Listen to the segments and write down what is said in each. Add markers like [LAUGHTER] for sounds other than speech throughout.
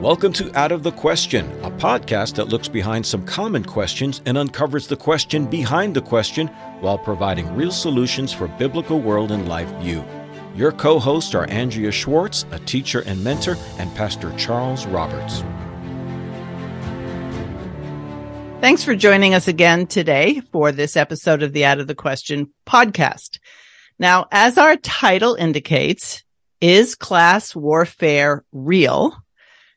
Welcome to Out of the Question, a podcast that looks behind some common questions and uncovers the question behind the question while providing real solutions for biblical world and life view. Your co hosts are Andrea Schwartz, a teacher and mentor, and Pastor Charles Roberts. Thanks for joining us again today for this episode of the Out of the Question podcast. Now, as our title indicates, is class warfare real?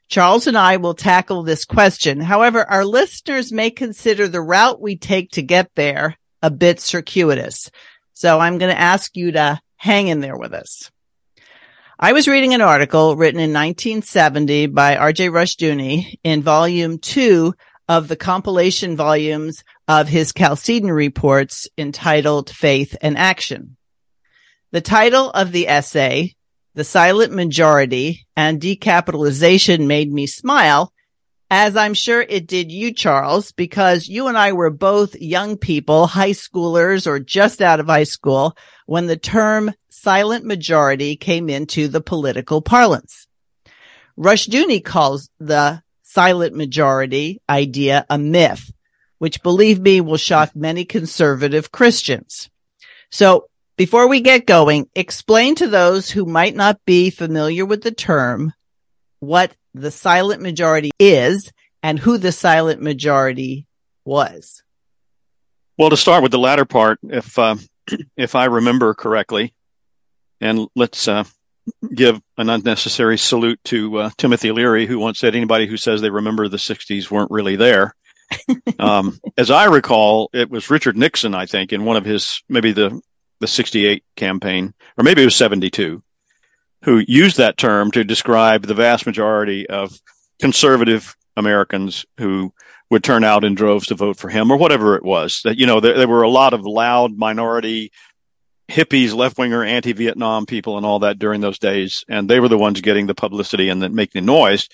Charles and I will tackle this question. However, our listeners may consider the route we take to get there a bit circuitous. So I'm going to ask you to hang in there with us. I was reading an article written in 1970 by R.J. Rushdoony in volume two of the compilation volumes of his Chalcedon reports entitled Faith and Action. The title of the essay the silent majority and decapitalization made me smile, as I'm sure it did you, Charles, because you and I were both young people, high schoolers or just out of high school when the term silent majority came into the political parlance. Rushdoony calls the silent majority idea a myth, which believe me will shock many conservative Christians. So before we get going, explain to those who might not be familiar with the term what the silent majority is and who the silent majority was. Well, to start with the latter part, if uh, [CLEARS THROAT] if I remember correctly, and let's uh, give an unnecessary salute to uh, Timothy Leary, who once said, "Anybody who says they remember the '60s weren't really there." [LAUGHS] um, as I recall, it was Richard Nixon, I think, in one of his maybe the the 68 campaign, or maybe it was 72, who used that term to describe the vast majority of conservative Americans who would turn out in droves to vote for him or whatever it was. That, you know, there, there were a lot of loud minority hippies, left winger, anti Vietnam people and all that during those days. And they were the ones getting the publicity and then making the noise.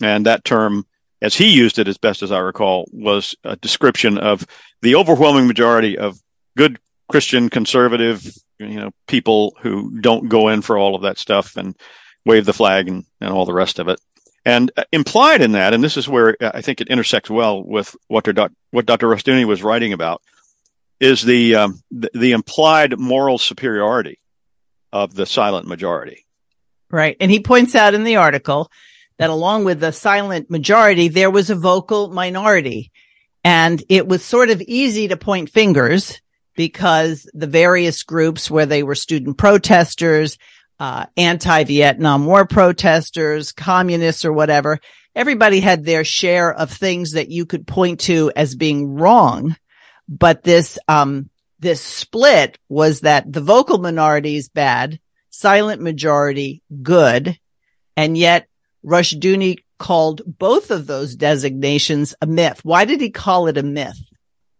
And that term, as he used it, as best as I recall, was a description of the overwhelming majority of good Christian conservative, you know, people who don't go in for all of that stuff and wave the flag and, and all the rest of it. And uh, implied in that, and this is where I think it intersects well with what, Dr. what Dr. Rushdoony was writing about, is the, um, the, the implied moral superiority of the silent majority. Right, and he points out in the article that along with the silent majority, there was a vocal minority, and it was sort of easy to point fingers because the various groups where they were student protesters, uh, anti-Vietnam War protesters, communists or whatever, everybody had their share of things that you could point to as being wrong. But this, um, this split was that the vocal minority is bad, silent majority good, and yet Rush Rushdoony called both of those designations a myth. Why did he call it a myth?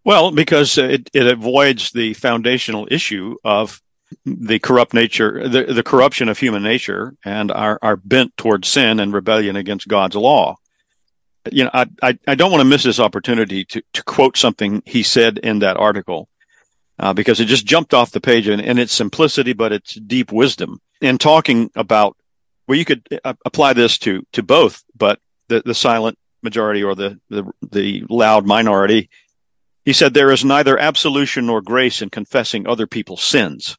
Well, because it, it avoids the foundational issue of the corrupt nature, the, the corruption of human nature and our, our bent towards sin and rebellion against God's law. You know, I, I, I don't want to miss this opportunity to, to quote something he said in that article, uh, because it just jumped off the page in, in its simplicity, but its deep wisdom in talking about, well, you could uh, apply this to, to both, but the, the silent majority or the, the, the loud minority he said, There is neither absolution nor grace in confessing other people's sins.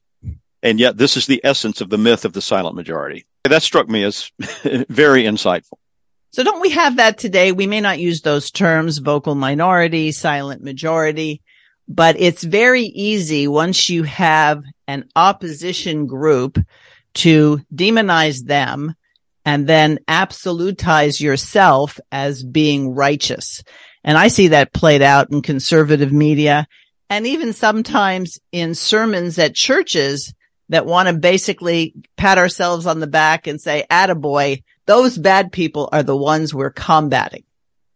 And yet, this is the essence of the myth of the silent majority. That struck me as [LAUGHS] very insightful. So, don't we have that today? We may not use those terms, vocal minority, silent majority, but it's very easy once you have an opposition group to demonize them and then absolutize yourself as being righteous. And I see that played out in conservative media and even sometimes in sermons at churches that want to basically pat ourselves on the back and say, attaboy, those bad people are the ones we're combating.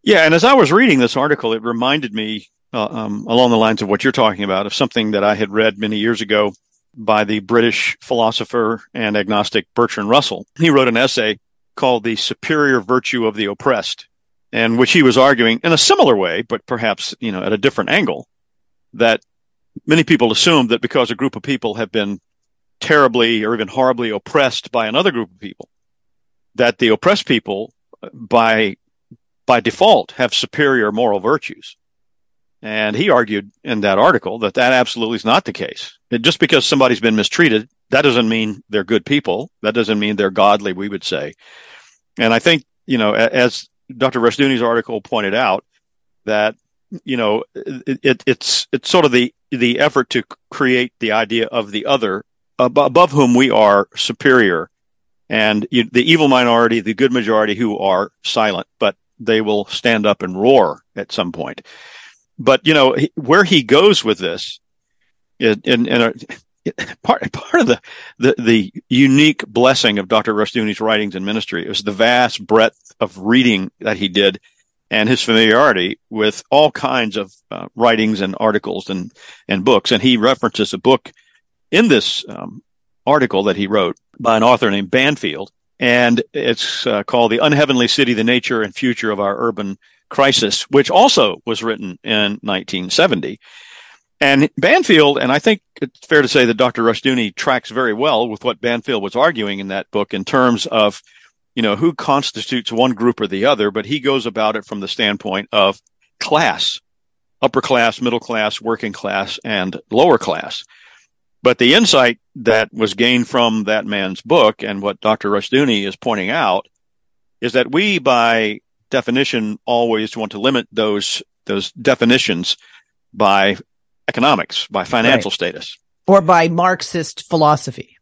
Yeah. And as I was reading this article, it reminded me uh, um, along the lines of what you're talking about of something that I had read many years ago by the British philosopher and agnostic Bertrand Russell. He wrote an essay called The Superior Virtue of the Oppressed and which he was arguing in a similar way, but perhaps, you know, at a different angle, that many people assume that because a group of people have been terribly or even horribly oppressed by another group of people, that the oppressed people by by default have superior moral virtues. And he argued in that article that that absolutely is not the case. It, just because somebody's been mistreated, that doesn't mean they're good people. That doesn't mean they're godly, we would say. And I think, you know, as Dr. Rushdoony's article pointed out, that, you know, it, it, it's, it's sort of the, the effort to create the idea of the other above whom we are superior and you, the evil minority, the good majority who are silent, but they will stand up and roar at some point. But you know where he goes with this, in, in, in a, [LAUGHS] part part of the, the the unique blessing of Dr. Rushdoony's writings and ministry is the vast breadth of reading that he did, and his familiarity with all kinds of uh, writings and articles and and books. And he references a book in this um, article that he wrote by an author named Banfield, and it's uh, called "The Unheavenly City: The Nature and Future of Our Urban Crisis," which also was written in 1970. And Banfield, and I think it's fair to say that Dr. Rushdoony tracks very well with what Banfield was arguing in that book in terms of, you know, who constitutes one group or the other, but he goes about it from the standpoint of class, upper class, middle class, working class, and lower class. But the insight that was gained from that man's book and what Dr. Rushdoony is pointing out is that we, by definition, always want to limit those those definitions by economics, by financial right. status, or by Marxist philosophy.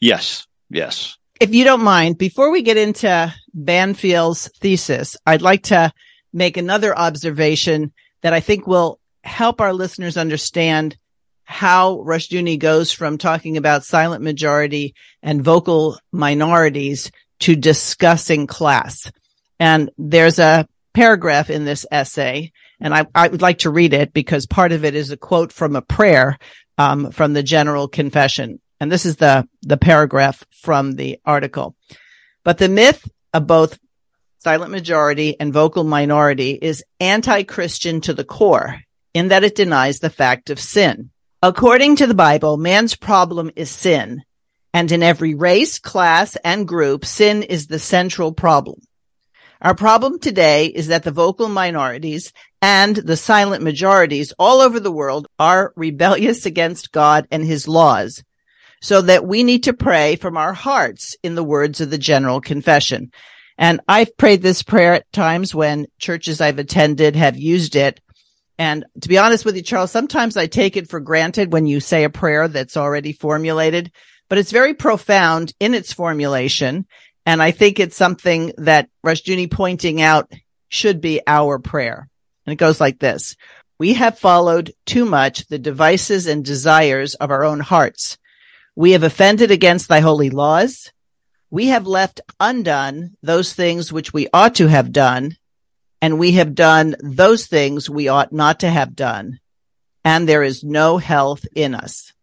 Yes, yes. If you don't mind, before we get into Banfield's thesis, I'd like to make another observation that I think will help our listeners understand how Rushdoony goes from talking about silent majority and vocal minorities to discussing class. And there's a paragraph in this essay, and I, I would like to read it because part of it is a quote from a prayer um, from the General Confession. And this is the, the paragraph from the article. But the myth of both silent majority and vocal minority is anti-Christian to the core in that it denies the fact of sin. According to the Bible, man's problem is sin. And in every race, class, and group, sin is the central problem. Our problem today is that the vocal minorities and the silent majorities all over the world are rebellious against God and his laws. So that we need to pray from our hearts in the words of the general confession. And I've prayed this prayer at times when churches I've attended have used it and to be honest with you, Charles, sometimes I take it for granted when you say a prayer that's already formulated, but it's very profound in its formulation. And I think it's something that Rushdoony pointing out should be our prayer. And it goes like this. We have followed too much the devices and desires of our own hearts. We have offended against thy holy laws. We have left undone those things which we ought to have done and we have done those things we ought not to have done. And there is no health in us.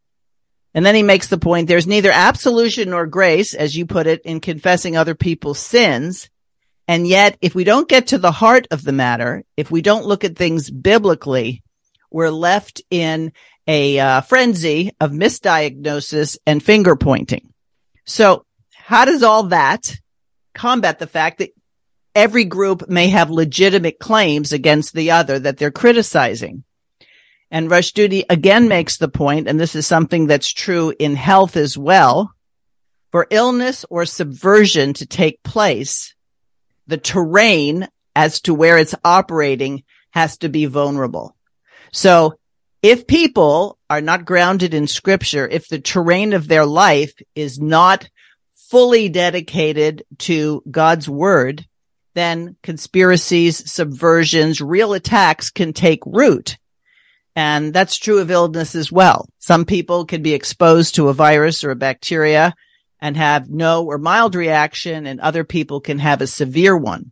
And then he makes the point, there's neither absolution nor grace, as you put it, in confessing other people's sins. And yet, if we don't get to the heart of the matter, if we don't look at things biblically, we're left in a uh, frenzy of misdiagnosis and finger pointing. So how does all that combat the fact that every group may have legitimate claims against the other that they're criticizing. And Rushdoony again makes the point, and this is something that's true in health as well. For illness or subversion to take place, the terrain as to where it's operating has to be vulnerable. So if people are not grounded in scripture, if the terrain of their life is not fully dedicated to God's word, then conspiracies, subversions, real attacks can take root. And that's true of illness as well. Some people can be exposed to a virus or a bacteria and have no or mild reaction and other people can have a severe one.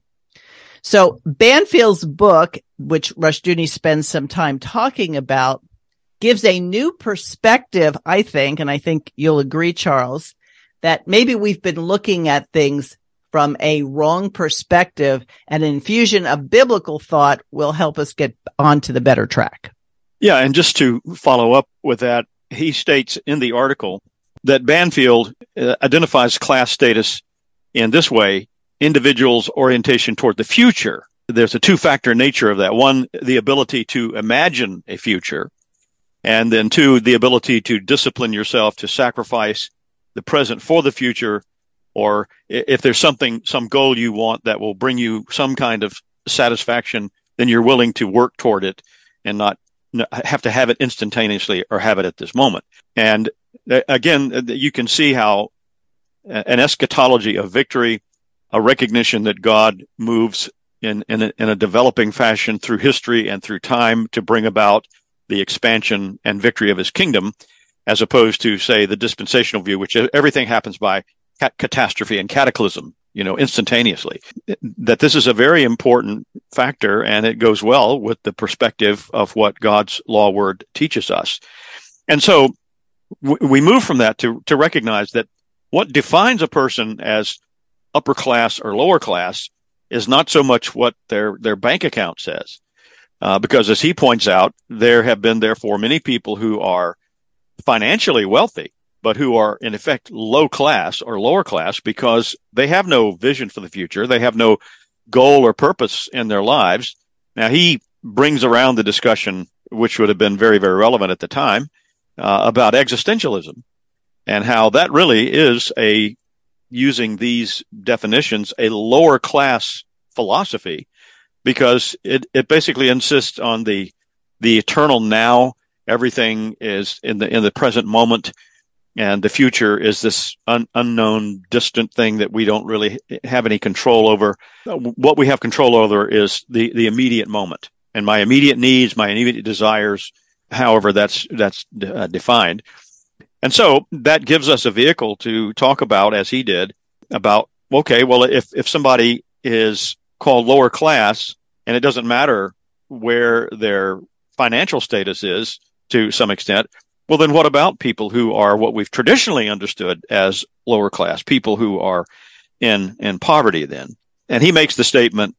So Banfield's book, which Rushdoony spends some time talking about, gives a new perspective, I think, and I think you'll agree, Charles, that maybe we've been looking at things from a wrong perspective and an infusion of biblical thought will help us get onto the better track. Yeah. And just to follow up with that, he states in the article that Banfield uh, identifies class status in this way individual's orientation toward the future. There's a two factor nature of that. One, the ability to imagine a future. And then two, the ability to discipline yourself to sacrifice the present for the future. Or if there's something, some goal you want that will bring you some kind of satisfaction, then you're willing to work toward it and not have to have it instantaneously or have it at this moment. And again, uh, you can see how an eschatology of victory, a recognition that God moves in, in a, in a developing fashion through history and through time to bring about the expansion and victory of his kingdom, as opposed to, say, the dispensational view, which everything happens by catastrophe and cataclysm, you know, instantaneously. That this is a very important factor and it goes well with the perspective of what God's law word teaches us. And so we move from that to, to recognize that what defines a person as upper class or lower class is not so much what their, their bank account says. Uh, because as he points out, there have been therefore many people who are financially wealthy, but who are in effect low class or lower class because they have no vision for the future. They have no goal or purpose in their lives. Now he brings around the discussion, which would have been very, very relevant at the time, uh, about existentialism and how that really is a using these definitions a lower class philosophy because it, it basically insists on the the eternal now. Everything is in the in the present moment and the future is this un, unknown distant thing that we don't really have any control over. What we have control over is the the immediate moment and my immediate needs my immediate desires however that's that's uh, defined and so that gives us a vehicle to talk about, as he did, about, okay, well, if, if somebody is called lower class and it doesn't matter where their financial status is to some extent, well, then what about people who are what we've traditionally understood as lower class, people who are in, in poverty then? And he makes the statement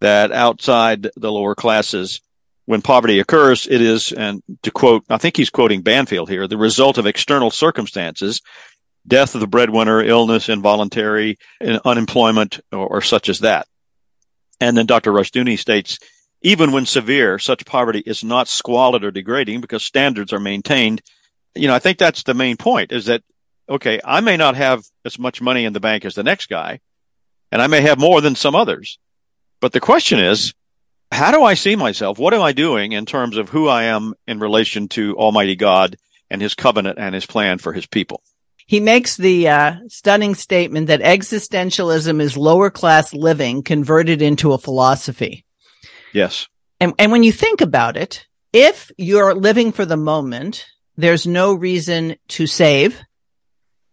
that outside the lower classes, when poverty occurs, it is, and to quote, I think he's quoting Banfield here, the result of external circumstances, death of the breadwinner, illness, involuntary unemployment, or, or such as that. And then Dr. Rushdoony states, even when severe, such poverty is not squalid or degrading because standards are maintained. You know, I think that's the main point is that, okay, I may not have as much money in the bank as the next guy, and I may have more than some others. But the question is, how do I see myself? What am I doing in terms of who I am in relation to Almighty God and his covenant and his plan for his people? He makes the uh, stunning statement that existentialism is lower class living converted into a philosophy. Yes. And, and when you think about it, if you're living for the moment, there's no reason to save.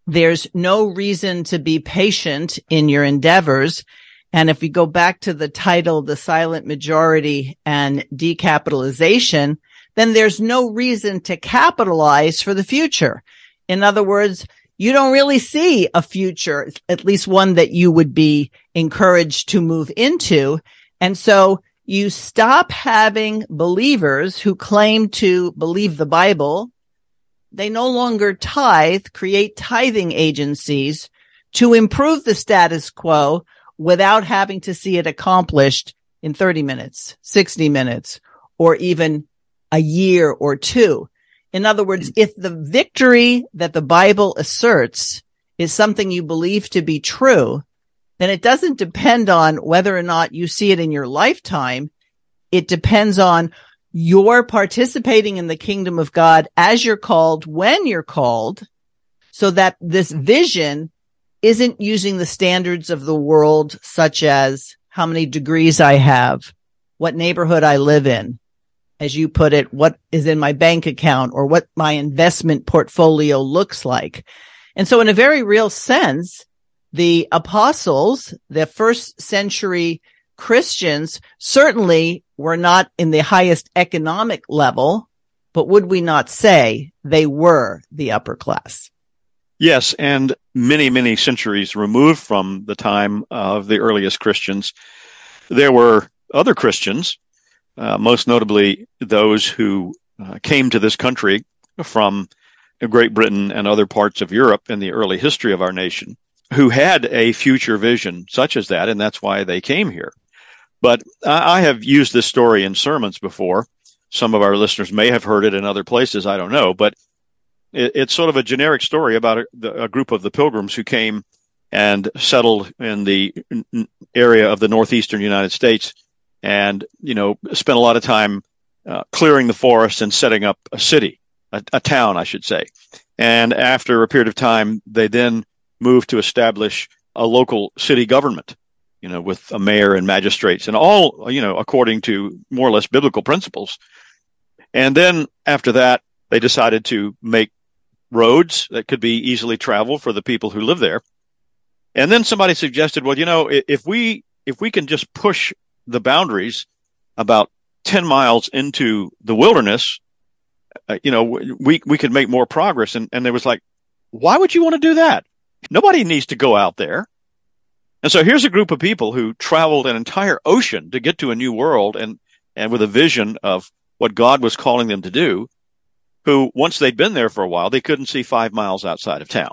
There's no reason to be patient in your endeavors and if we go back to the title, the silent majority and decapitalization, then there's no reason to capitalize for the future. In other words, you don't really see a future, at least one that you would be encouraged to move into. And so you stop having believers who claim to believe the Bible. They no longer tithe, create tithing agencies to improve the status quo without having to see it accomplished in 30 minutes, 60 minutes, or even a year or two. In other words, if the victory that the Bible asserts is something you believe to be true, then it doesn't depend on whether or not you see it in your lifetime. It depends on your participating in the kingdom of God as you're called, when you're called, so that this vision isn't using the standards of the world, such as how many degrees I have, what neighborhood I live in, as you put it, what is in my bank account or what my investment portfolio looks like. And so in a very real sense, the apostles, the first century Christians certainly were not in the highest economic level, but would we not say they were the upper class? Yes, and many, many centuries removed from the time of the earliest Christians, there were other Christians, uh, most notably those who uh, came to this country from Great Britain and other parts of Europe in the early history of our nation. who had a future vision such as that, and that's why they came here. But I have used this story in sermons before. Some of our listeners may have heard it in other places. I don't know, but it, it's sort of a generic story about a, a group of the pilgrims who came and settled in the area of the northeastern United States, and you know spent a lot of time uh, clearing the forest and setting up a city, a, a town, I should say. And after a period of time, they then moved to establish a local city government, you know, with a mayor and magistrates and all, you know, according to more or less biblical principles. And then after that, they decided to make roads that could be easily traveled for the people who live there. And then somebody suggested, well, you know, if we, if we can just push the boundaries about 10 miles into the wilderness, uh, you know, we, we could make more progress. And, and there was like, why would you want to do that? Nobody needs to go out there. And so here's a group of people who traveled an entire ocean to get to a new world and, and with a vision of what God was calling them to do, who once they'd been there for a while, they couldn't see five miles outside of town.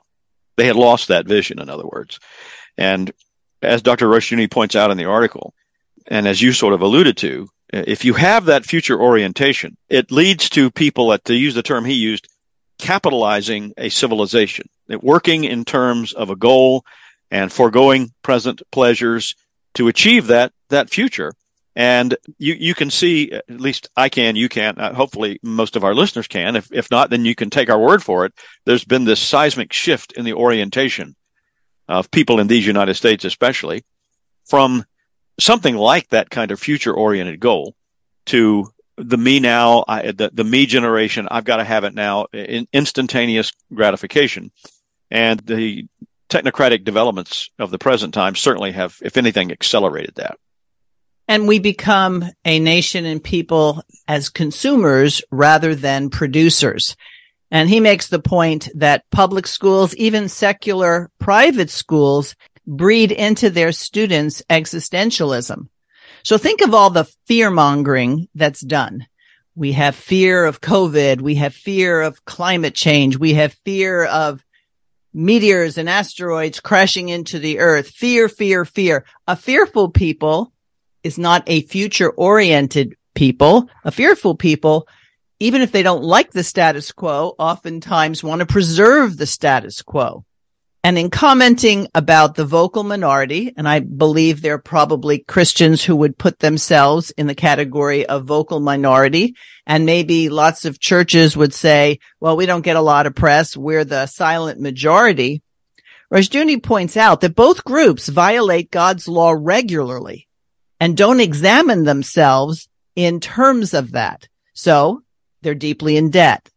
They had lost that vision, in other words. And as Dr. Rushdoony points out in the article, and as you sort of alluded to, if you have that future orientation, it leads to people, at, to use the term he used, capitalizing a civilization, working in terms of a goal and foregoing present pleasures to achieve that that future. And you you can see, at least I can, you can, uh, hopefully most of our listeners can. If if not, then you can take our word for it. There's been this seismic shift in the orientation of people in these United States, especially from something like that kind of future oriented goal to the me now, I, the, the me generation, I've got to have it now, in instantaneous gratification. And the technocratic developments of the present time certainly have, if anything, accelerated that. And we become a nation and people as consumers rather than producers. And he makes the point that public schools, even secular private schools, breed into their students existentialism. So think of all the fear mongering that's done. We have fear of COVID. We have fear of climate change. We have fear of meteors and asteroids crashing into the earth. Fear, fear, fear. A fearful people is not a future oriented people. A fearful people, even if they don't like the status quo, oftentimes want to preserve the status quo. And in commenting about the vocal minority, and I believe there are probably Christians who would put themselves in the category of vocal minority. And maybe lots of churches would say, well, we don't get a lot of press. We're the silent majority. Rushdoony points out that both groups violate God's law regularly and don't examine themselves in terms of that. So they're deeply in debt.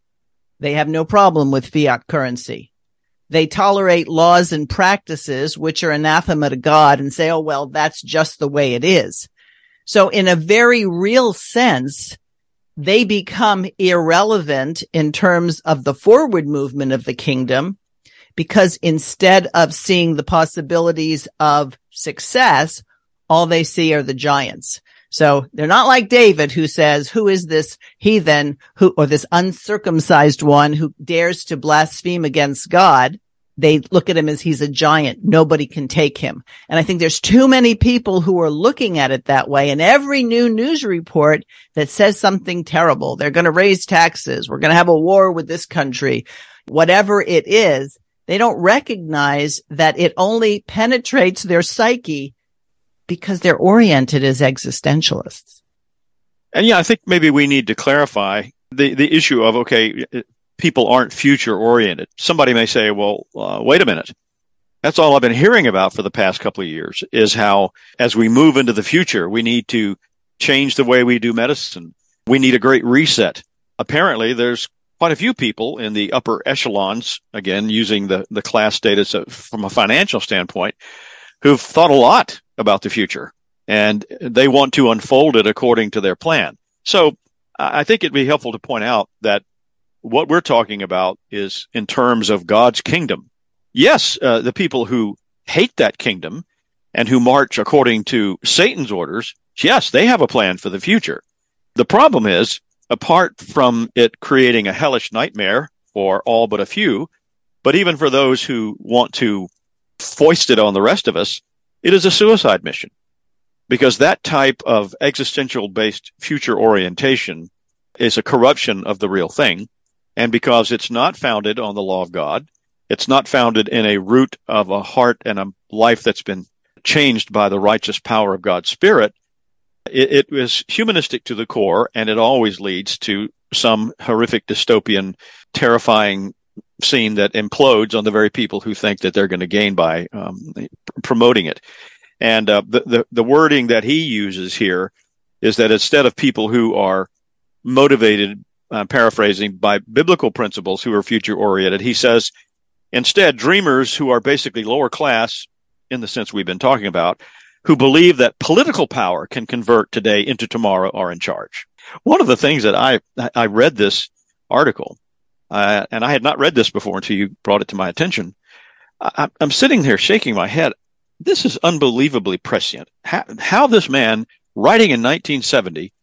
They have no problem with fiat currency. They tolerate laws and practices which are anathema to God and say, oh, well, that's just the way it is. So in a very real sense, they become irrelevant in terms of the forward movement of the kingdom because instead of seeing the possibilities of success, all they see are the giants. So they're not like David who says, who is this heathen who, or this uncircumcised one who dares to blaspheme against God? They look at him as he's a giant. Nobody can take him. And I think there's too many people who are looking at it that way. And every new news report that says something terrible, they're going to raise taxes. We're going to have a war with this country, whatever it is. They don't recognize that it only penetrates their psyche because they're oriented as existentialists. And yeah, I think maybe we need to clarify the, the issue of, okay, people aren't future oriented. Somebody may say, well, uh, wait a minute. That's all I've been hearing about for the past couple of years is how as we move into the future, we need to change the way we do medicine. We need a great reset. Apparently there's quite a few people in the upper echelons, again, using the, the class data from a financial standpoint, who've thought a lot about the future and they want to unfold it according to their plan. So I think it'd be helpful to point out that what we're talking about is in terms of God's kingdom. Yes, uh, the people who hate that kingdom and who march according to Satan's orders, yes, they have a plan for the future. The problem is, apart from it creating a hellish nightmare for all but a few, but even for those who want to foist it on the rest of us, it is a suicide mission. Because that type of existential based future orientation is a corruption of the real thing. And because it's not founded on the law of God, it's not founded in a root of a heart and a life that's been changed by the righteous power of God's Spirit. It, it is humanistic to the core, and it always leads to some horrific dystopian, terrifying scene that implodes on the very people who think that they're going to gain by um, promoting it. And uh, the, the the wording that he uses here is that instead of people who are motivated, uh, paraphrasing, by biblical principles who are future oriented, he says instead dreamers who are basically lower class in the sense we've been talking about, who believe that political power can convert today into tomorrow are in charge. One of the things that I I read this article, uh, and I had not read this before until you brought it to my attention. I, am sitting there shaking my head. This is unbelievably prescient. How, how this man writing in 1970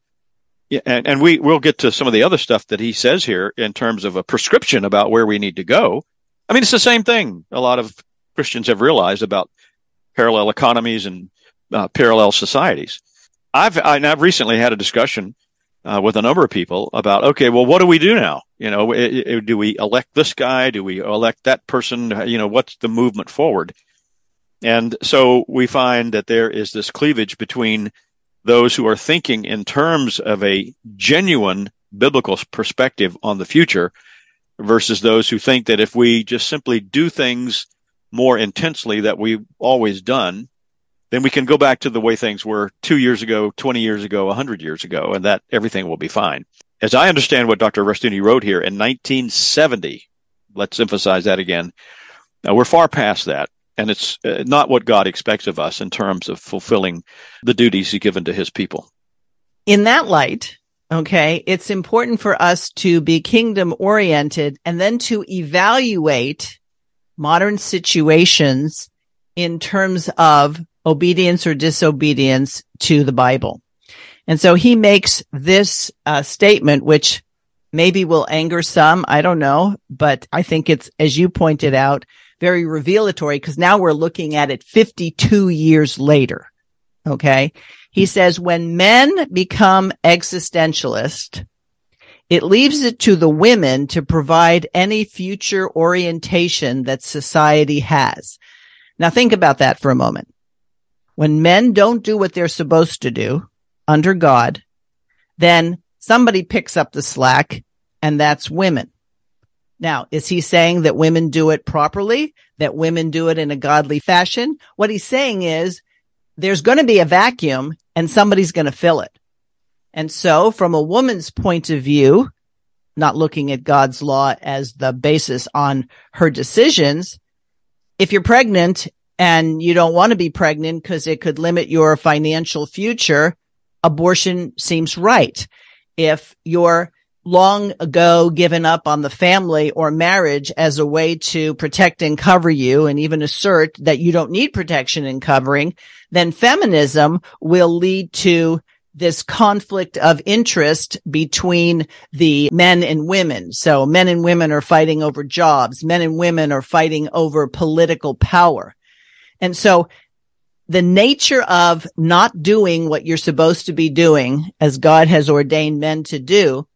and, and we will get to some of the other stuff that he says here in terms of a prescription about where we need to go. I mean, it's the same thing. A lot of Christians have realized about parallel economies and uh, parallel societies. I've I, have recently had a discussion uh, with a number of people about okay, well, what do we do now? You know, it, it, do we elect this guy? Do we elect that person? You know, what's the movement forward? And so we find that there is this cleavage between those who are thinking in terms of a genuine biblical perspective on the future versus those who think that if we just simply do things more intensely that we've always done, then we can go back to the way things were two years ago, 20 years ago, 100 years ago, and that everything will be fine. As I understand what Dr. Rushdoony wrote here in 1970, let's emphasize that again, uh, we're far past that. And it's uh, not what God expects of us in terms of fulfilling the duties He's given to His people. In that light, okay, it's important for us to be kingdom oriented and then to evaluate modern situations in terms of obedience or disobedience to the Bible. And so he makes this uh, statement, which maybe will anger some. I don't know, but I think it's, as you pointed out, very revelatory because now we're looking at it 52 years later. Okay. He says when men become existentialist, it leaves it to the women to provide any future orientation that society has. Now think about that for a moment. When men don't do what they're supposed to do under God, then somebody picks up the slack and that's women. Now, is he saying that women do it properly? That women do it in a godly fashion? What he's saying is there's going to be a vacuum and somebody's going to fill it. And so from a woman's point of view, not looking at God's law as the basis on her decisions, if you're pregnant and you don't want to be pregnant because it could limit your financial future, abortion seems right. If you're long ago given up on the family or marriage as a way to protect and cover you and even assert that you don't need protection and covering, then feminism will lead to this conflict of interest between the men and women. So men and women are fighting over jobs. Men and women are fighting over political power. And so the nature of not doing what you're supposed to be doing as God has ordained men to do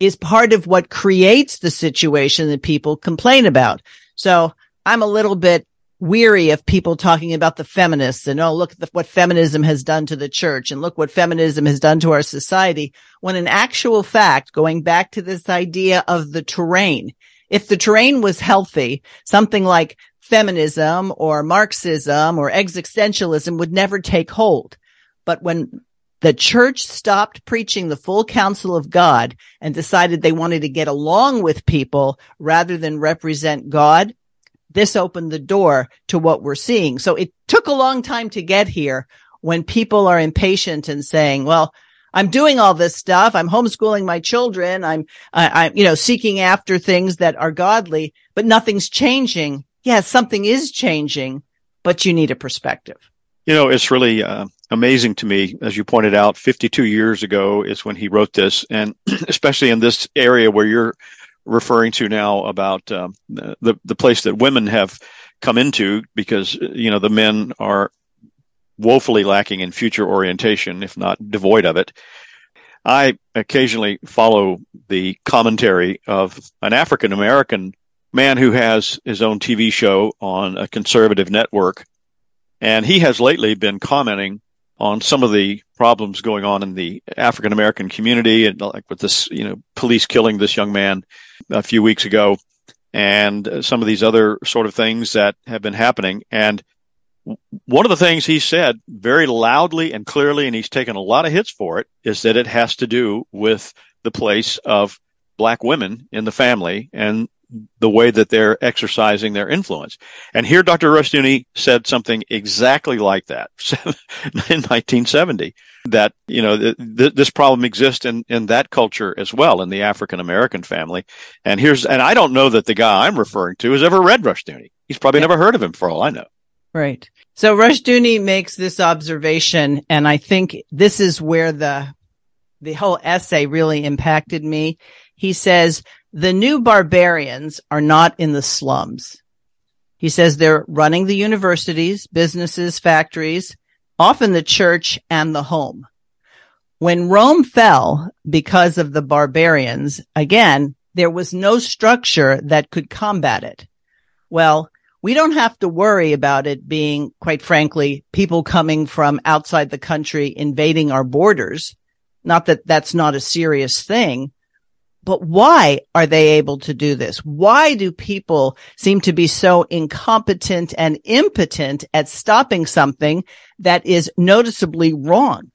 is part of what creates the situation that people complain about. So I'm a little bit weary of people talking about the feminists and oh look at the, what feminism has done to the church and look what feminism has done to our society when in actual fact going back to this idea of the terrain if the terrain was healthy something like feminism or marxism or existentialism would never take hold but when the church stopped preaching the full counsel of God and decided they wanted to get along with people rather than represent God this opened the door to what we're seeing. So it took a long time to get here when people are impatient and saying, well, I'm doing all this stuff. I'm homeschooling my children. I'm, I, am you know, seeking after things that are godly, but nothing's changing. Yes, something is changing, but you need a perspective. You know, it's really uh, amazing to me, as you pointed out, 52 years ago is when he wrote this, and [CLEARS THROAT] especially in this area where you're referring to now about um, the the place that women have come into because, you know, the men are woefully lacking in future orientation, if not devoid of it. I occasionally follow the commentary of an African American man who has his own TV show on a conservative network. And he has lately been commenting on some of the problems going on in the African American community and like with this, you know, police killing this young man a few weeks ago and some of these other sort of things that have been happening. And one of the things he said very loudly and clearly, and he's taken a lot of hits for it, is that it has to do with the place of black women in the family and the way that they're exercising their influence. And here Dr. Rushdoony said something exactly like that [LAUGHS] in 1970 that, you know, th- th- this problem exists in, in that culture as well, in the African American family. And here's, and I don't know that the guy I'm referring to has ever read Rushdoony. He's probably yeah. never heard of him for all I know. Right. So Rushdoony makes this observation, and I think this is where the the whole essay really impacted me. He says the new barbarians are not in the slums. He says they're running the universities, businesses, factories, often the church and the home. When Rome fell because of the barbarians, again, there was no structure that could combat it. Well, we don't have to worry about it being, quite frankly, people coming from outside the country invading our borders. Not that that's not a serious thing, but why are they able to do this? Why do people seem to be so incompetent and impotent at stopping something that is noticeably wrong?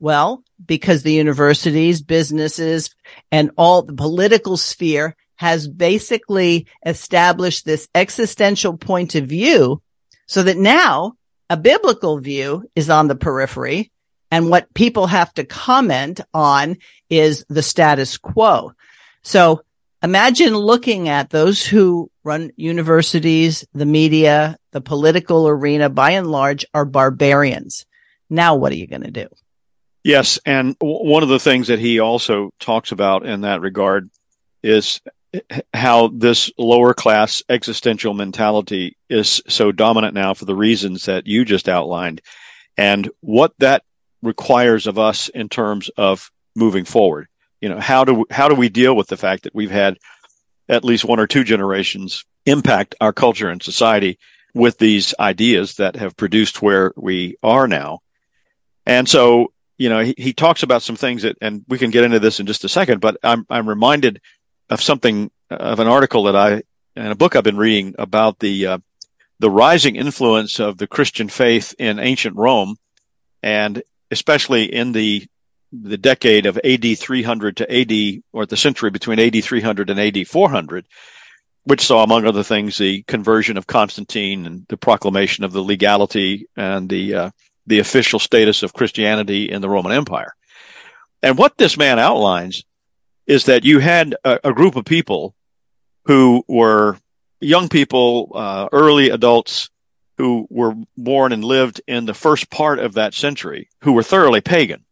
Well, because the universities, businesses, and all the political sphere has basically established this existential point of view so that now a biblical view is on the periphery and what people have to comment on is the status quo. So imagine looking at those who run universities, the media, the political arena by and large are barbarians. Now what are you going to do? Yes. And one of the things that he also talks about in that regard is how this lower class existential mentality is so dominant now for the reasons that you just outlined and what that requires of us in terms of moving forward you know how do how do we deal with the fact that we've had at least one or two generations impact our culture and society with these ideas that have produced where we are now? And so you know he, he talks about some things that and we can get into this in just a second but i'm i'm reminded of something of an article that i and a book i've been reading about the uh, the rising influence of the christian faith in ancient rome and especially in the the decade of AD 300 to AD, or the century between AD 300 and AD 400, which saw, among other things, the conversion of Constantine and the proclamation of the legality and the uh, the official status of Christianity in the Roman Empire. And what this man outlines is that you had a, a group of people who were young people, uh, early adults who were born and lived in the first part of that century, who were thoroughly pagan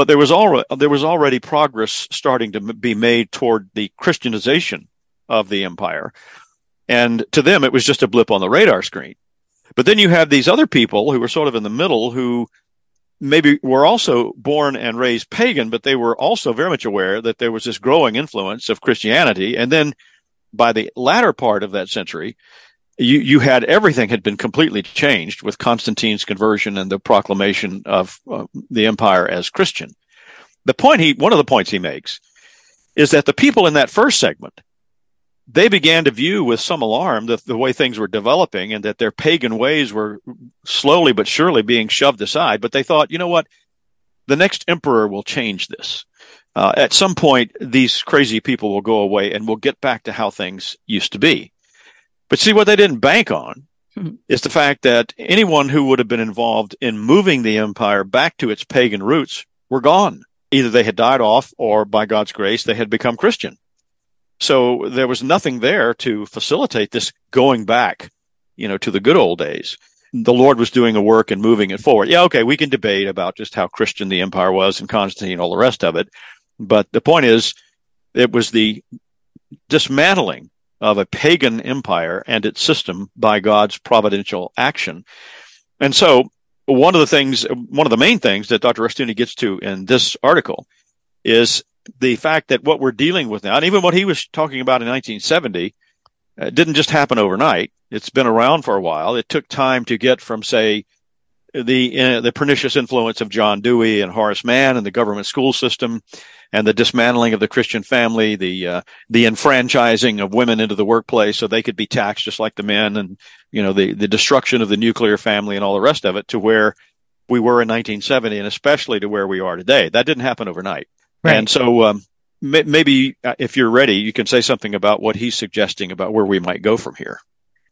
but there was already there was already progress starting to be made toward the Christianization of the empire, and to them it was just a blip on the radar screen. But then you have these other people who were sort of in the middle who maybe were also born and raised pagan, but they were also very much aware that there was this growing influence of Christianity. And then by the latter part of that century, you, you had everything had been completely changed with Constantine's conversion and the proclamation of uh, the empire as Christian. The point he, one of the points he makes is that the people in that first segment, they began to view with some alarm the, the way things were developing and that their pagan ways were slowly but surely being shoved aside. But they thought, you know what? The next emperor will change this. Uh, at some point, these crazy people will go away and we'll get back to how things used to be. But see, what they didn't bank on mm-hmm. is the fact that anyone who would have been involved in moving the empire back to its pagan roots were gone. Either they had died off or by God's grace, they had become Christian. So there was nothing there to facilitate this going back, you know, to the good old days. The Lord was doing a work and moving it forward. Yeah, okay, we can debate about just how Christian the empire was and Constantine and all the rest of it. But the point is, it was the dismantling of a pagan empire and its system by God's providential action. And so one of the things, one of the main things that Dr. Rushdoony gets to in this article is the fact that what we're dealing with now, and even what he was talking about in 1970, uh, didn't just happen overnight. It's been around for a while. It took time to get from, say, the uh, the pernicious influence of John Dewey and Horace Mann and the government school system, and the dismantling of the Christian family, the uh, the enfranchising of women into the workplace so they could be taxed just like the men, and you know the the destruction of the nuclear family and all the rest of it to where we were in 1970, and especially to where we are today. That didn't happen overnight, right. and so. Um, maybe uh, if you're ready, you can say something about what he's suggesting about where we might go from here.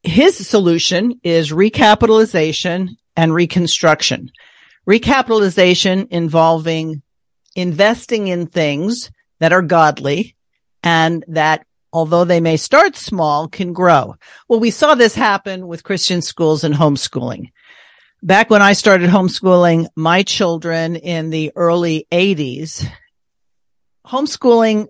His solution is recapitalization and reconstruction. Recapitalization involving investing in things that are godly and that although they may start small can grow. Well, we saw this happen with Christian schools and homeschooling. Back when I started homeschooling my children in the early 80s, homeschooling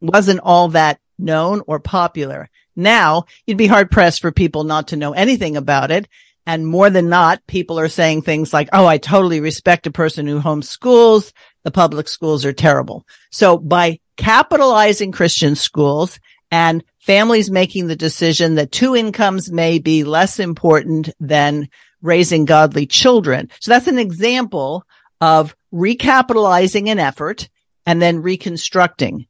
wasn't all that known or popular. Now you'd be hard pressed for people not to know anything about it. And more than not, people are saying things like, Oh, I totally respect a person who homeschools. The public schools are terrible. So by capitalizing Christian schools and families making the decision that two incomes may be less important than raising godly children. So that's an example of recapitalizing an effort and then reconstructing.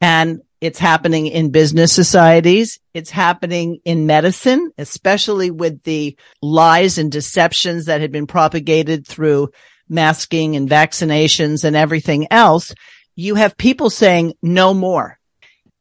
And it's happening in business societies. It's happening in medicine, especially with the lies and deceptions that had been propagated through masking and vaccinations and everything else. You have people saying no more.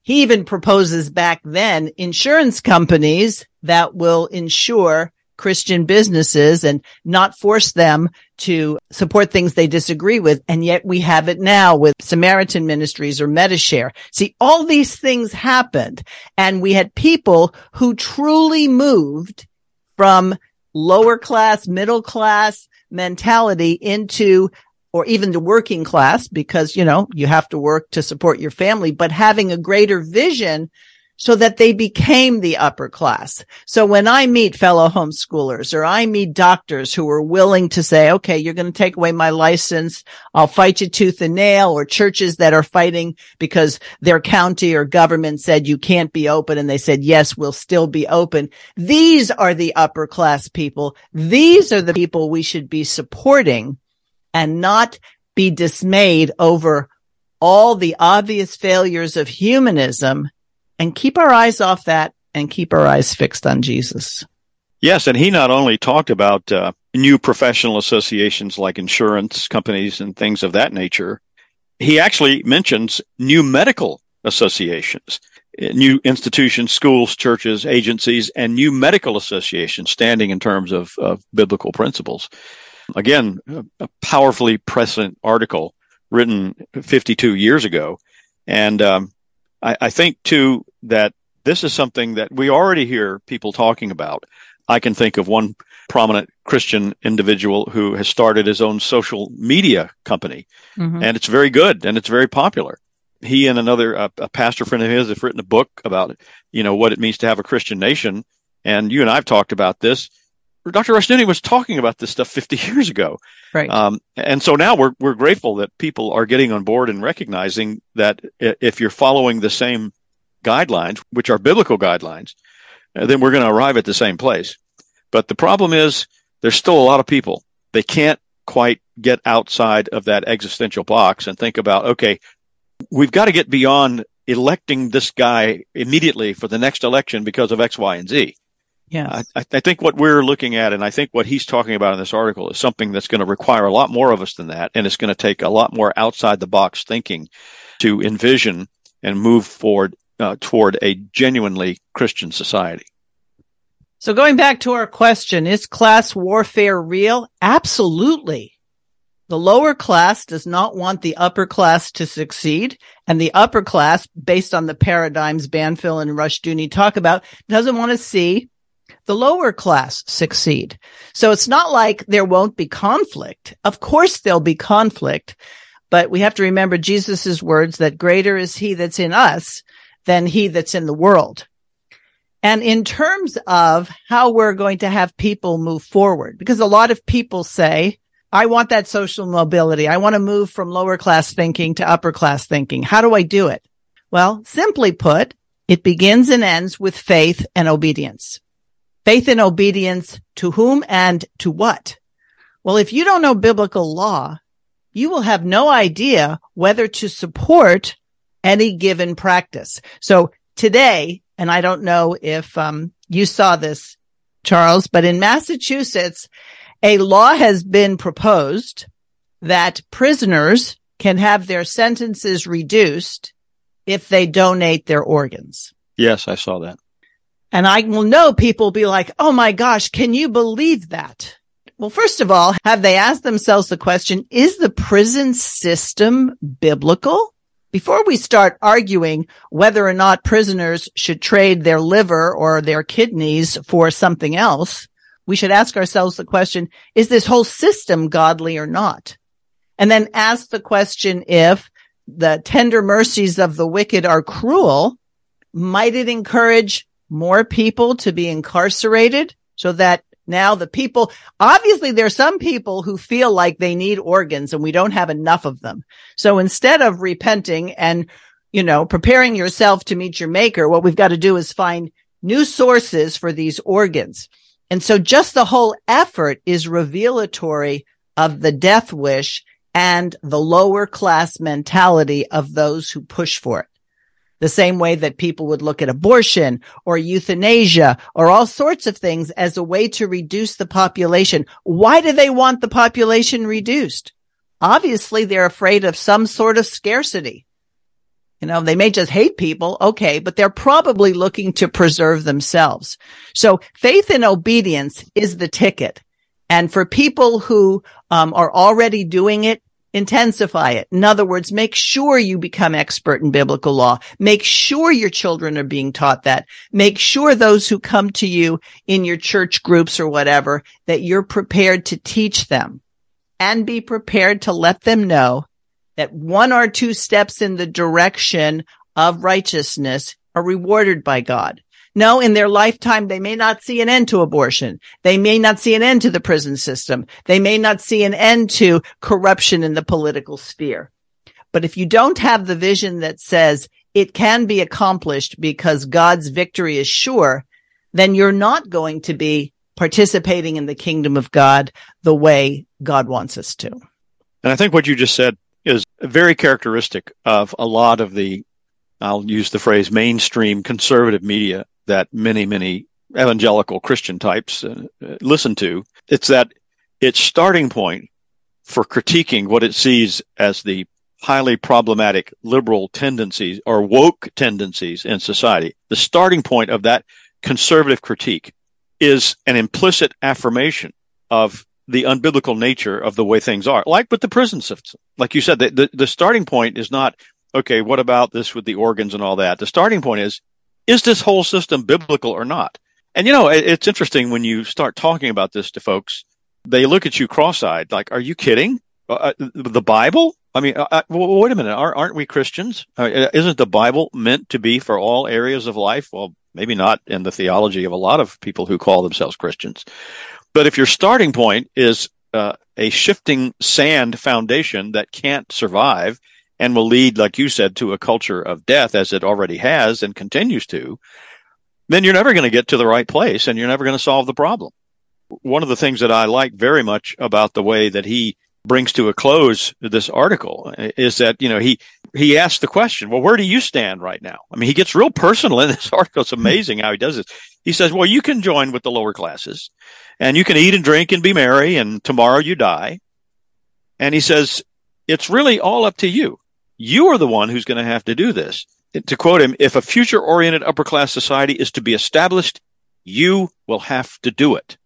He even proposes back then insurance companies that will insure Christian businesses and not force them to support things they disagree with. And yet we have it now with Samaritan Ministries or Medi-Share. See, all these things happened and we had people who truly moved from lower class, middle class mentality into or even the working class because, you know, you have to work to support your family, but having a greater vision so that they became the upper class. So when I meet fellow homeschoolers or I meet doctors who are willing to say, okay, you're going to take away my license. I'll fight you tooth and nail or churches that are fighting because their county or government said you can't be open. And they said, yes, we'll still be open. These are the upper class people. These are the people we should be supporting and not be dismayed over all the obvious failures of humanism and keep our eyes off that and keep our eyes fixed on Jesus. Yes, and he not only talked about uh, new professional associations like insurance companies and things of that nature, he actually mentions new medical associations, new institutions, schools, churches, agencies, and new medical associations standing in terms of, of biblical principles. Again, a powerfully prescient article written 52 years ago. And um, I, I think too that this is something that we already hear people talking about. I can think of one prominent Christian individual who has started his own social media company, mm-hmm. and it's very good and it's very popular. He and another uh, a pastor friend of his have written a book about you know what it means to have a Christian nation, and you and I've talked about this. Dr. Rushdoony was talking about this stuff 50 [LAUGHS] years ago. Right. Um, and so now we're, we're grateful that people are getting on board and recognizing that if you're following the same guidelines, which are biblical guidelines, uh, then we're going to arrive at the same place. But the problem is there's still a lot of people. They can't quite get outside of that existential box and think about, okay, we've got to get beyond electing this guy immediately for the next election because of X, Y, and Z. Yeah. I, I, think what we're looking at, and I think what he's talking about in this article, is something that's going to require a lot more of us than that. And it's going to take a lot more outside the box thinking to envision and move forward uh, toward a genuinely Christian society. So going back to our question, is class warfare real? Absolutely. The lower class does not want the upper class to succeed. And the upper class, based on the paradigms Banfield and Rush Rushdoony talk about, doesn't want to see the lower class succeed. So it's not like there won't be conflict. Of course there'll be conflict, but we have to remember Jesus' words that greater is he that's in us than he that's in the world. And in terms of how we're going to have people move forward, because a lot of people say, I want that social mobility. I want to move from lower class thinking to upper class thinking. How do I do it? Well, simply put, it begins and ends with faith and obedience. Faith and obedience to whom and to what? Well, if you don't know biblical law, you will have no idea whether to support any given practice. So today, and I don't know if um, you saw this, Charles, but in Massachusetts, a law has been proposed that prisoners can have their sentences reduced if they donate their organs. Yes, I saw that. And I will know people will be like, Oh my gosh, can you believe that? Well, first of all, have they asked themselves the question, is the prison system biblical? Before we start arguing whether or not prisoners should trade their liver or their kidneys for something else, we should ask ourselves the question, is this whole system godly or not? And then ask the question if the tender mercies of the wicked are cruel, might it encourage more people to be incarcerated so that now the people, obviously there are some people who feel like they need organs and we don't have enough of them. So instead of repenting and, you know, preparing yourself to meet your maker, what we've got to do is find new sources for these organs. And so just the whole effort is revelatory of the death wish and the lower class mentality of those who push for it the same way that people would look at abortion or euthanasia or all sorts of things as a way to reduce the population. Why do they want the population reduced? Obviously, they're afraid of some sort of scarcity. You know, they may just hate people. Okay. But they're probably looking to preserve themselves. So faith and obedience is the ticket. And for people who um, are already doing it, intensify it. In other words, make sure you become expert in biblical law. Make sure your children are being taught that. Make sure those who come to you in your church groups or whatever, that you're prepared to teach them and be prepared to let them know that one or two steps in the direction of righteousness are rewarded by God. No, in their lifetime, they may not see an end to abortion. They may not see an end to the prison system. They may not see an end to corruption in the political sphere. But if you don't have the vision that says it can be accomplished because God's victory is sure, then you're not going to be participating in the kingdom of God the way God wants us to. And I think what you just said is very characteristic of a lot of the, I'll use the phrase mainstream conservative media that many, many evangelical Christian types uh, listen to. It's that its starting point for critiquing what it sees as the highly problematic liberal tendencies or woke tendencies in society. The starting point of that conservative critique is an implicit affirmation of the unbiblical nature of the way things are, like with the prison system. Like you said, the, the, the starting point is not, okay, what about this with the organs and all that? The starting point is, is this whole system biblical or not? And you know, it's interesting when you start talking about this to folks, they look at you cross-eyed, like, "Are you kidding? Uh, uh the Bible? I mean, uh, uh wait a minute, aren't, aren't we Christians? Uh, isn't the Bible meant to be for all areas of life? Well, maybe not in the theology of a lot of people who call themselves Christians, but if your starting point is uh, a shifting sand foundation that can't survive and will lead, like you said, to a culture of death as it already has and continues to, then you're never going to get to the right place and you're never going to solve the problem. One of the things that I like very much about the way that he brings to a close this article eh, is that, you know, he, he asks the question, well, where do you stand right now? I mean, he gets real personal in this [LAUGHS] article. It's amazing how he does this. He says, well, you can join with the lower classes and you can eat and drink and be merry and tomorrow you die. And he says, it's really all up to you. You are the one who's going to have to do this. To quote him, if a future oriented upper class society is to be established, you will have to do it.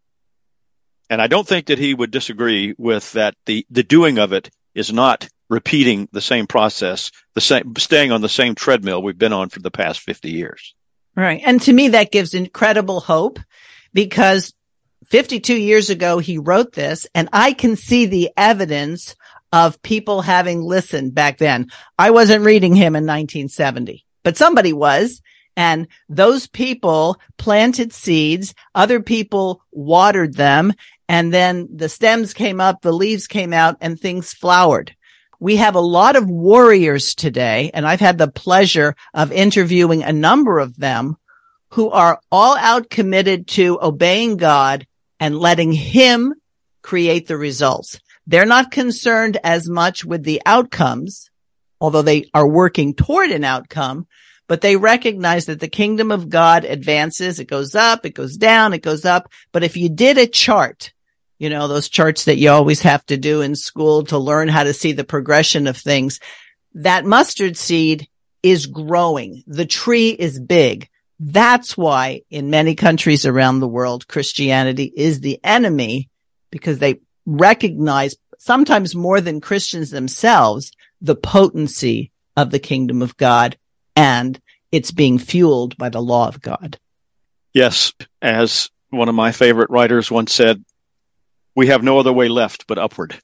And I don't think that he would disagree with that. The, the doing of it is not repeating the same process, the same, staying on the same treadmill we've been on for the past 50 years. Right. And to me, that gives incredible hope because 52 years ago, he wrote this and I can see the evidence of people having listened back then. I wasn't reading him in 1970, but somebody was. And those people planted seeds. Other people watered them. And then the stems came up, the leaves came out and things flowered. We have a lot of warriors today, and I've had the pleasure of interviewing a number of them who are all out committed to obeying God and letting him create the results. They're not concerned as much with the outcomes, although they are working toward an outcome, but they recognize that the kingdom of God advances. It goes up, it goes down, it goes up. But if you did a chart, you know, those charts that you always have to do in school to learn how to see the progression of things, that mustard seed is growing. The tree is big. That's why in many countries around the world, Christianity is the enemy because they recognize sometimes more than Christians themselves, the potency of the kingdom of God and it's being fueled by the law of God. Yes, as one of my favorite writers once said, we have no other way left but upward.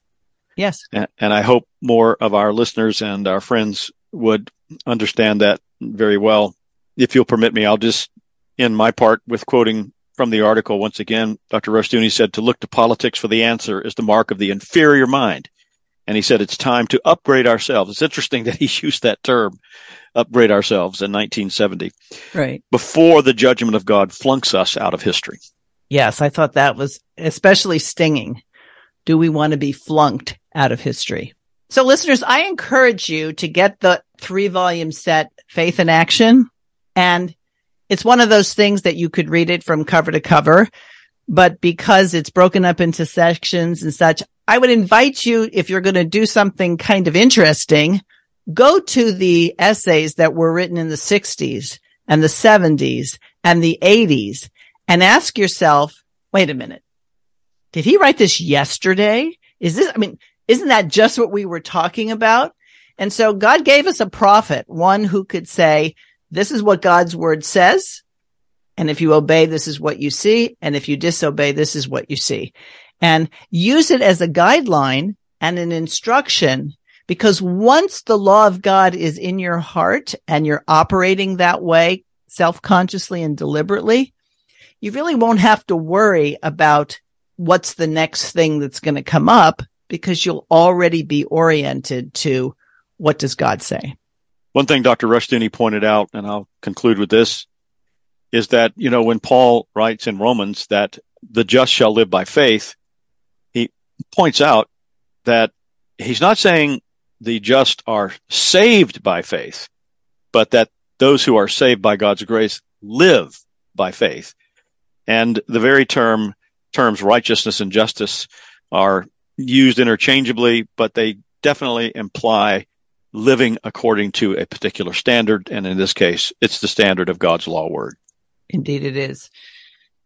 Yes. And, and I hope more of our listeners and our friends would understand that very well. If you'll permit me, I'll just end my part with quoting from the article once again. Dr. Rushdoony said, to look to politics for the answer is the mark of the inferior mind. And he said, it's time to upgrade ourselves. It's interesting [LAUGHS] that he used that term upgrade ourselves in 1970. Right. Before the judgment of God flunks us out of history. Yes, I thought that was especially stinging. Do we want to be flunked out of history? So listeners, I encourage you to get the three volume set Faith in Action. And it's one of those things that you could read it from cover to cover, but because it's broken up into sections and such, I would invite you, if you're going to do something kind of interesting, go to the essays that were written in the 60s and the 70s and the 80s and ask yourself, wait a minute. Did he write this yesterday? Is this, I mean, isn't that just what we were talking about? And so God gave us a prophet, one who could say, this is what God's word says. And if you obey, this is what you see. And if you disobey, this is what you see. And use it as a guideline and an instruction because once the law of God is in your heart and you're operating that way self-consciously and deliberately, you really won't have to worry about what's the next thing that's going to come up because you'll already be oriented to what does God say. One thing Dr. Rushdoony pointed out, and I'll conclude with this, is that, you know, when Paul writes in Romans that the just shall live by faith, he points out that he's not saying the just are saved by faith, but that those who are saved by God's grace live by faith. And the very term terms righteousness and justice are used interchangeably, but they definitely imply living according to a particular standard. And in this case, it's the standard of God's law word. Indeed it is.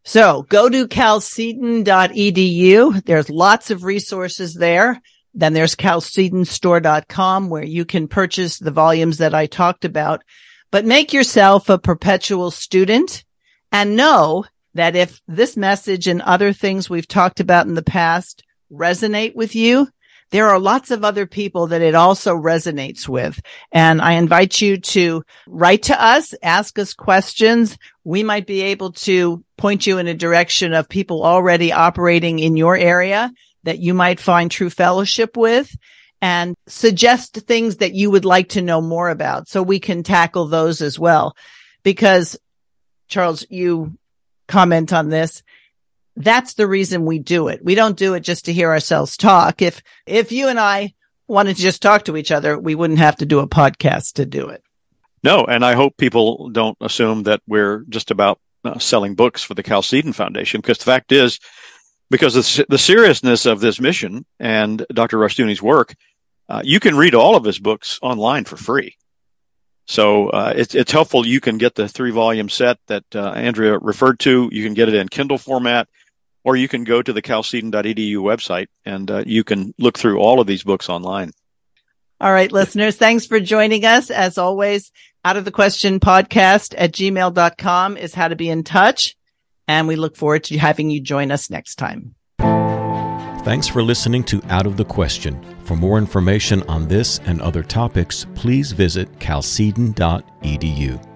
So go to chalcedon.edu. There's lots of resources there. Then there's chalcedonstore.com where you can purchase the volumes that I talked about, but make yourself a perpetual student and know that if this message and other things we've talked about in the past resonate with you, there are lots of other people that it also resonates with. And I invite you to write to us, ask us questions. We might be able to point you in a direction of people already operating in your area that you might find true fellowship with and suggest things that you would like to know more about so we can tackle those as well. Because Charles, you comment on this. That's the reason we do it. We don't do it just to hear ourselves talk. If, if you and I wanted to just talk to each other, we wouldn't have to do a podcast to do it. No, and I hope people don't assume that we're just about uh, selling books for the Chalcedon Foundation because the fact is because the, the seriousness of this mission and Dr. Rushdoony's work, uh, you can read all of his books online for free. So uh, it's it's helpful. You can get the three volume set that uh, Andrea referred to. You can get it in Kindle format, or you can go to the chalcedon.edu website and uh, you can look through all of these books online. All right, listeners, thanks for joining us. As always, out of the question podcast at gmail.com is how to be in touch and we look forward to having you join us next time. Thanks for listening to Out of the Question. For more information on this and other topics, please visit chalcedon.edu.